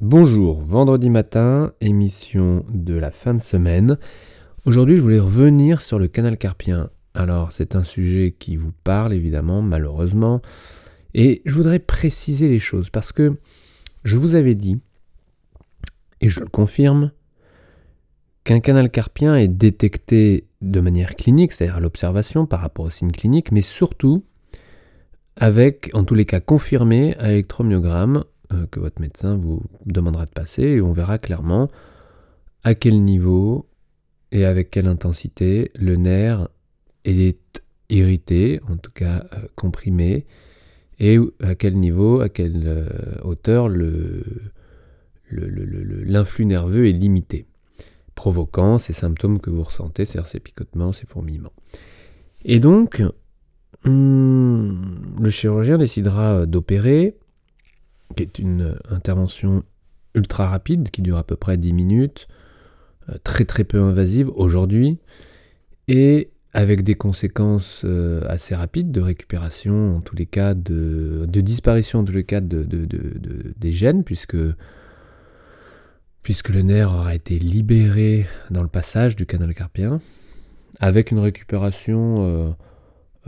Bonjour, vendredi matin, émission de la fin de semaine. Aujourd'hui, je voulais revenir sur le canal carpien. Alors, c'est un sujet qui vous parle évidemment, malheureusement, et je voudrais préciser les choses parce que je vous avais dit, et je le confirme, qu'un canal carpien est détecté de manière clinique, c'est-à-dire à, l'observation par rapport aux signes cliniques, mais surtout avec, en tous les cas confirmé, à l'électromyogramme euh, que votre médecin vous demandera de passer et on verra clairement à quel niveau et avec quelle intensité le nerf est irrité, en tout cas euh, comprimé, et à quel niveau, à quelle euh, hauteur l'influx nerveux est limité, provoquant ces symptômes que vous ressentez, c'est-à-dire ces picotements, ces fourmillements. Et donc, hmm, le chirurgien décidera d'opérer, qui est une intervention ultra rapide, qui dure à peu près 10 minutes, euh, très très peu invasive aujourd'hui, et avec des conséquences euh, assez rapides de récupération, en tous les cas, de, disparition en tous les cas de, des gènes, puisque, le nerf aura été libéré dans le passage du canal carpien, avec une récupération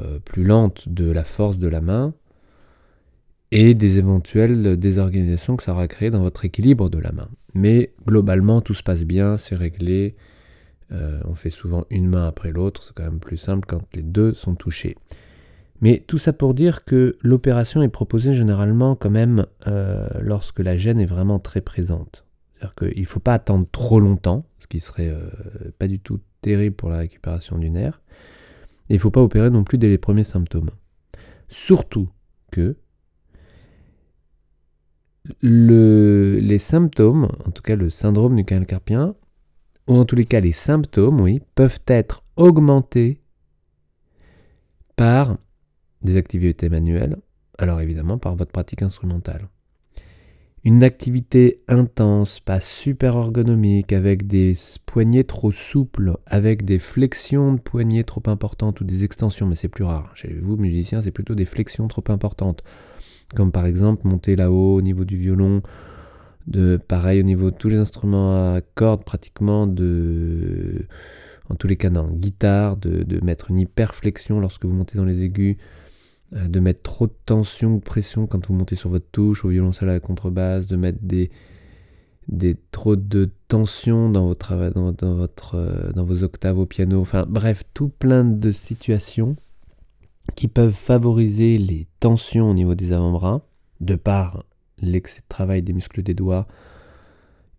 euh, plus lente de la force de la main, et des éventuelles désorganisations que ça aura créé dans votre équilibre de la main. Mais globalement, tout se passe bien, c'est réglé. Euh, on fait souvent une main après l'autre, c'est quand même plus simple quand les deux sont touchés. Mais tout ça pour dire que l'opération est proposée généralement quand même euh, lorsque la gêne est vraiment très présente. C'est-à-dire qu'il ne faut pas attendre trop longtemps, ce qui serait euh, pas du tout terrible pour la récupération du nerf. Et il ne faut pas opérer non plus dès les premiers symptômes. Surtout que les symptômes, en tout cas le syndrome du canal carpien, ou en tous les cas les symptômes, oui, peuvent être augmentés par des activités manuelles, alors évidemment par votre pratique instrumentale. Une activité intense, pas super ergonomique, avec des poignets trop souples, avec des flexions de poignets trop importantes ou des extensions, mais c'est plus rare. Chez vous, musiciens, c'est plutôt des flexions trop importantes comme par exemple monter là-haut au niveau du violon, de pareil au niveau de tous les instruments à cordes pratiquement, de en tous les cas non, guitare, de, mettre une hyperflexion lorsque vous montez dans les aigus, euh, de mettre trop de tension ou pression quand vous montez sur votre touche, au violoncelle à la contrebasse, de mettre des, des trop de tension dans, votre, dans, dans, votre, euh, dans vos octaves au piano, enfin bref, tout plein de situations qui peuvent favoriser les tensions au niveau des avant-bras, de par l'excès de travail des muscles des doigts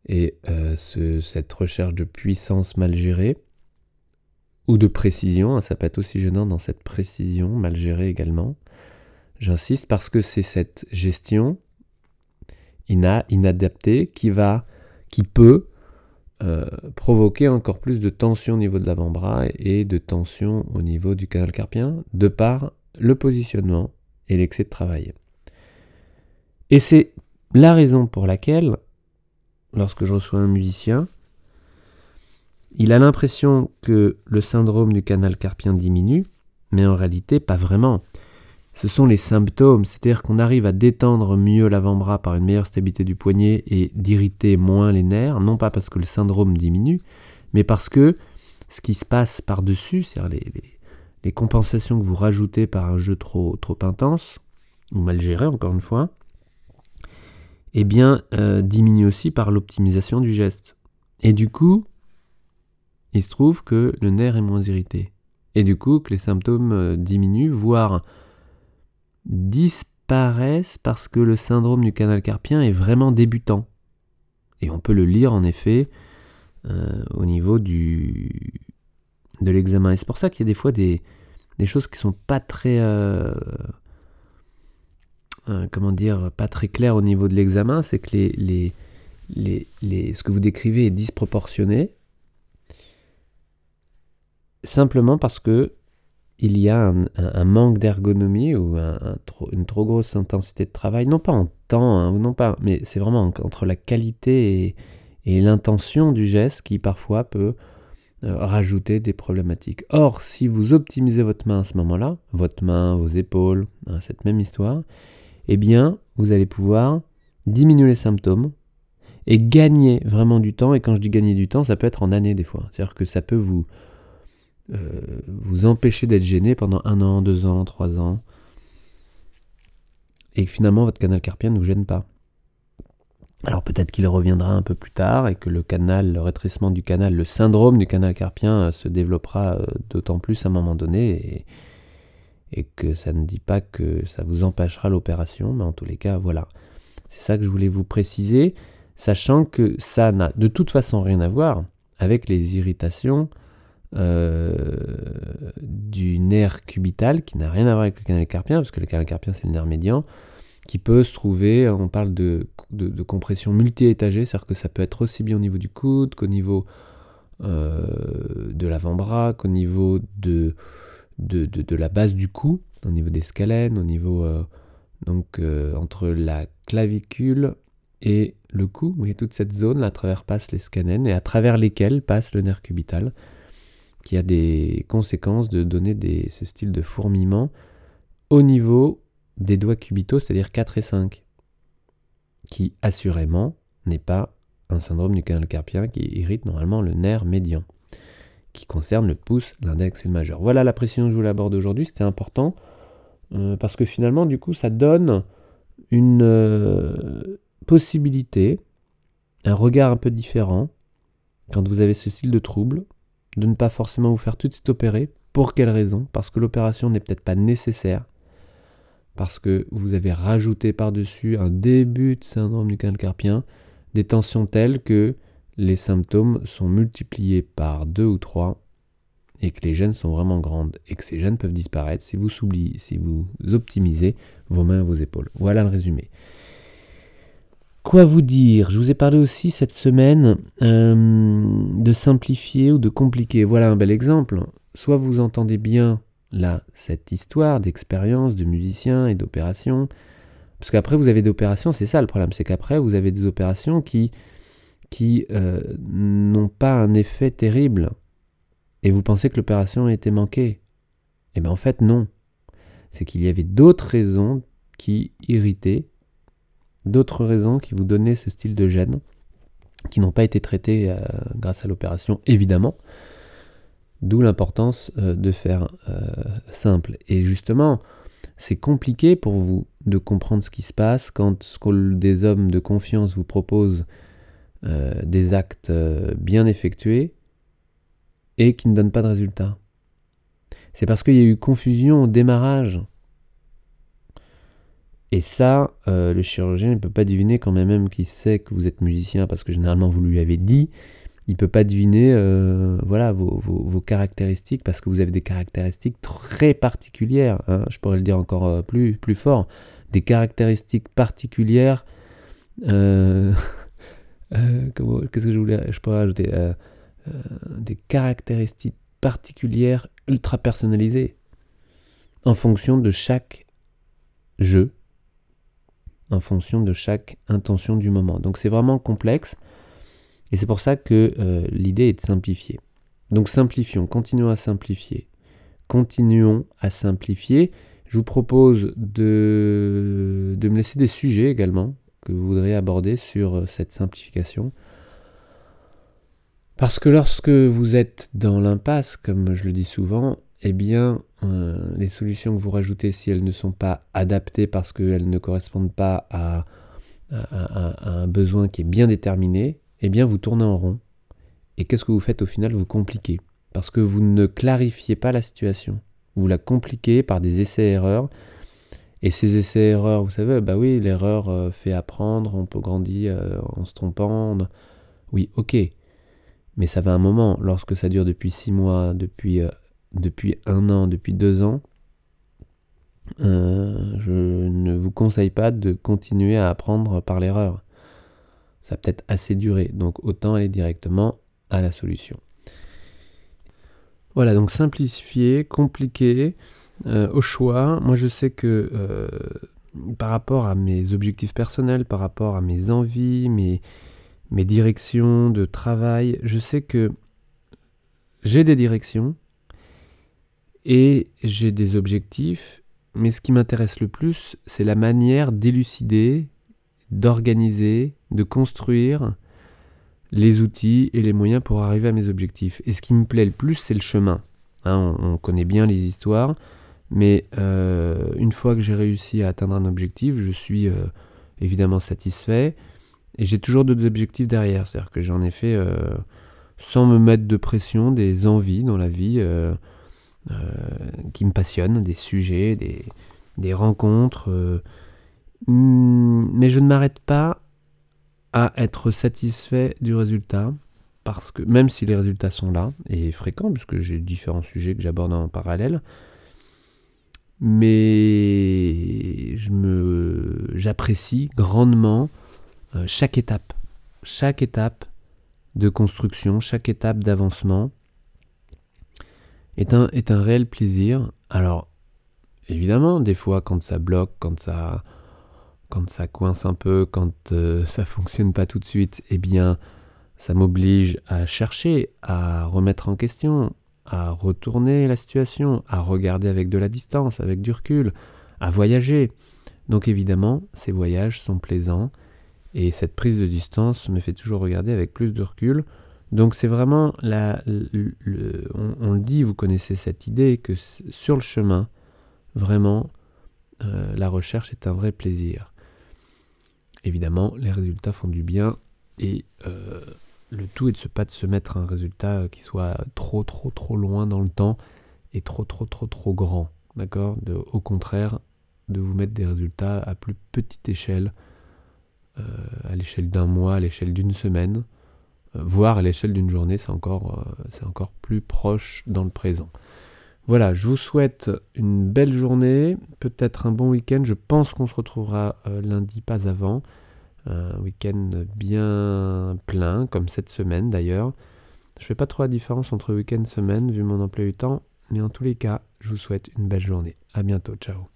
et euh, cette recherche de puissance mal gérée, ou de précision, hein, ça peut être aussi gênant dans cette précision mal gérée également. J'insiste parce que c'est cette gestion inadaptée qui va, qui peut euh, provoquer encore plus de tension au niveau de l'avant-bras et de tension au niveau du canal carpien de par le positionnement et l'excès de travail. Et c'est la raison pour laquelle, lorsque je reçois un musicien, il a l'impression que le syndrome du canal carpien diminue, mais en réalité pas vraiment ce sont les symptômes, c'est-à-dire qu'on arrive à détendre mieux l'avant-bras par une meilleure stabilité du poignet et d'irriter moins les nerfs, non pas parce que le syndrome diminue, mais parce que ce qui se passe par-dessus, c'est-à-dire les, compensations que vous rajoutez par un jeu trop, intense, ou mal géré encore une fois, eh bien, euh, diminue aussi par l'optimisation du geste. Et du coup, il se trouve que le nerf est moins irrité. Et du coup, que les symptômes euh, diminuent, voire disparaissent parce que le syndrome du canal carpien est vraiment débutant. Et on peut le lire en effet euh, au niveau du, de l'examen. Et c'est pour ça qu'il y a des fois des, choses qui sont pas très... Euh, euh, comment dire, pas très claires au niveau de l'examen, c'est que les, les, les, les, ce que vous décrivez est disproportionné, simplement parce que il y a un, manque d'ergonomie ou une trop grosse intensité de travail, non pas en temps, hein, non pas, mais c'est vraiment entre la qualité et, l'intention du geste qui parfois peut euh, rajouter des problématiques. Or, si vous optimisez votre main à ce moment-là, votre main, vos épaules, hein, cette même histoire, eh bien, vous allez pouvoir diminuer les symptômes et gagner vraiment du temps. Et quand je dis gagner du temps, ça peut être en années des fois. C'est-à-dire que ça peut vous, euh, vous empêcher d'être gêné pendant un an, deux ans, trois ans. Et que finalement, votre canal carpien ne vous gêne pas. Alors peut-être qu'il reviendra un peu plus tard et que le canal, le rétrécissement du canal, le syndrome du canal carpien euh, se développera euh, d'autant plus à un moment donné et, que ça ne dit pas que ça vous empêchera l'opération, mais en tous les cas, voilà. C'est ça que je voulais vous préciser, sachant que ça n'a de toute façon rien à voir avec les irritations du nerf cubital, qui n'a rien à voir avec le canal carpien, parce que le canal carpien c'est le nerf médian, qui peut se trouver, on parle de, de, compression multi-étagée, c'est-à-dire que ça peut être aussi bien au niveau du coude qu'au niveau euh, de l'avant-bras, qu'au niveau de, de, la base du cou, au niveau des scalènes, au niveau euh, donc euh, entre la clavicule et le cou, vous voyez toute cette zone, à travers passent les scalènes et à travers lesquelles passe le nerf cubital, qui a des conséquences de donner ce style de fourmillement au niveau des doigts cubitaux, c'est-à-dire 4 et 5, qui assurément n'est pas un syndrome du canal carpien qui irrite normalement le nerf médian, qui concerne le pouce, l'index et le majeur. Voilà la précision que je voulais aborder aujourd'hui, c'était important, euh, parce que finalement, du coup, ça donne une euh, possibilité, un regard un peu différent, quand vous avez ce style de trouble, de ne pas forcément vous faire tout de suite opérer. Pour quelle raison? Parce que l'opération n'est peut-être pas nécessaire parce que vous avez rajouté par-dessus un début de syndrome du canal carpien des tensions telles que les symptômes sont multipliés par deux ou trois et que les gènes sont vraiment grandes et que ces gènes peuvent disparaître si vous s'oubliez, si vous optimisez vos mains et vos épaules. Voilà le résumé. Quoi vous dire? Je vous ai parlé aussi cette semaine euh, de simplifier ou de compliquer. Voilà un bel exemple. Soit vous entendez bien là cette histoire d'expérience de musicien et d'opération. Parce qu'après, vous avez des opérations, c'est ça le problème, c'est qu'après, vous avez des opérations qui, qui euh, n'ont pas un effet terrible. Et vous pensez que l'opération a été manquée? Eh bien en fait, non. C'est qu'il y avait d'autres raisons qui irritaient, d'autres raisons qui vous donnaient ce style de gêne, qui n'ont pas été traitées euh, grâce à l'opération, évidemment. D'où l'importance euh, de faire euh, simple. Et justement, c'est compliqué pour vous de comprendre ce qui se passe quand des hommes de confiance vous proposent des actes bien effectués et qui ne donnent pas de résultat. C'est parce qu'il y a eu confusion au démarrage. Et ça, le chirurgien ne peut pas deviner quand même, qu'il sait que vous êtes musicien parce que généralement vous lui avez dit, il peut pas deviner euh, voilà vos, caractéristiques parce que vous avez des caractéristiques très particulières. Hein. je pourrais le dire encore euh, plus, fort. Des caractéristiques particulières. Euh, qu'est-ce que je voulais Je pourrais ajouter des caractéristiques particulières ultra personnalisées en fonction de chaque jeu, en fonction de chaque intention du moment. Donc c'est vraiment complexe. Et c'est pour ça que euh, l'idée est de simplifier. Donc simplifions, continuons à simplifier. Continuons à simplifier. Je vous propose de, de me laisser des sujets également que vous voudriez aborder sur euh, cette simplification. Parce que lorsque vous êtes dans l'impasse, comme je le dis souvent, eh bien, euh, les solutions que vous rajoutez, si elles ne sont pas adaptées parce qu'elles ne correspondent pas à, un besoin qui est bien déterminé, eh bien vous tournez en rond. Et qu'est-ce que vous faites au final? Vous compliquez. Parce que vous ne clarifiez pas la situation. Vous la compliquez par des essais-erreurs. Et ces essais-erreurs, vous savez, bah oui, l'erreur euh, fait apprendre, on peut grandir euh, en se trompant. Oui, ok. Mais ça va un moment. Lorsque ça dure depuis six mois, depuis, depuis un an, depuis deux ans, je ne vous conseille pas de continuer à apprendre par l'erreur ça peut-être assez duré, donc autant aller directement à la solution. Voilà, donc simplifier, compliquer, euh, au choix. Moi je sais que euh, par rapport à mes objectifs personnels, par rapport à mes envies, mes, mes directions de travail, je sais que j'ai des directions et j'ai des objectifs, mais ce qui m'intéresse le plus, c'est la manière d'élucider d'organiser, de construire les outils et les moyens pour arriver à mes objectifs. Et ce qui me plaît le plus, c'est le chemin. Hein, on, connaît bien les histoires, mais euh, une fois que j'ai réussi à atteindre un objectif, je suis euh, évidemment satisfait. Et j'ai toujours d'autres objectifs derrière. C'est-à-dire que j'en ai fait euh, sans me mettre de pression, des envies dans la vie qui me passionnent, des sujets, des, rencontres. Hmm, mais je ne m'arrête pas à être satisfait du résultat, parce que même si les résultats sont là, et fréquents, puisque j'ai différents sujets que j'aborde en parallèle, mais j'apprécie grandement euh, chaque étape, chaque étape de construction, chaque étape d'avancement est un, est un réel plaisir. Alors, évidemment, des fois, quand ça bloque, quand ça, quand ça coince un peu, quand euh, ça fonctionne pas tout de suite, eh bien, ça m'oblige à chercher, à remettre en question, à retourner la situation, à regarder avec de la distance, avec du recul, à voyager. Donc évidemment, ces voyages sont plaisants et cette prise de distance me fait toujours regarder avec plus de recul. Donc c'est vraiment, la, le, on, le dit, vous connaissez cette idée que sur le chemin, vraiment, euh, la recherche est un vrai plaisir évidemment, les résultats font du bien et euh, le tout est de pas de se mettre un résultat qui soit trop, trop, trop loin dans le temps et trop, trop, trop, trop grand. D'accord? Au contraire, de vous mettre des résultats à plus petite échelle, euh, à l'échelle d'un mois, à l'échelle d'une semaine, euh, voire à l'échelle d'une journée, c'est encore, c'est encore plus proche dans le présent. Voilà, je vous souhaite une belle journée, peut-être un bon week-end. Je pense qu'on se retrouvera euh, lundi, pas avant. Un week-end bien plein, comme cette semaine d'ailleurs. Je fais pas trop la différence entre week-end et semaine, vu mon emploi du temps. Mais en tous les cas, je vous souhaite une belle journée. À bientôt, ciao.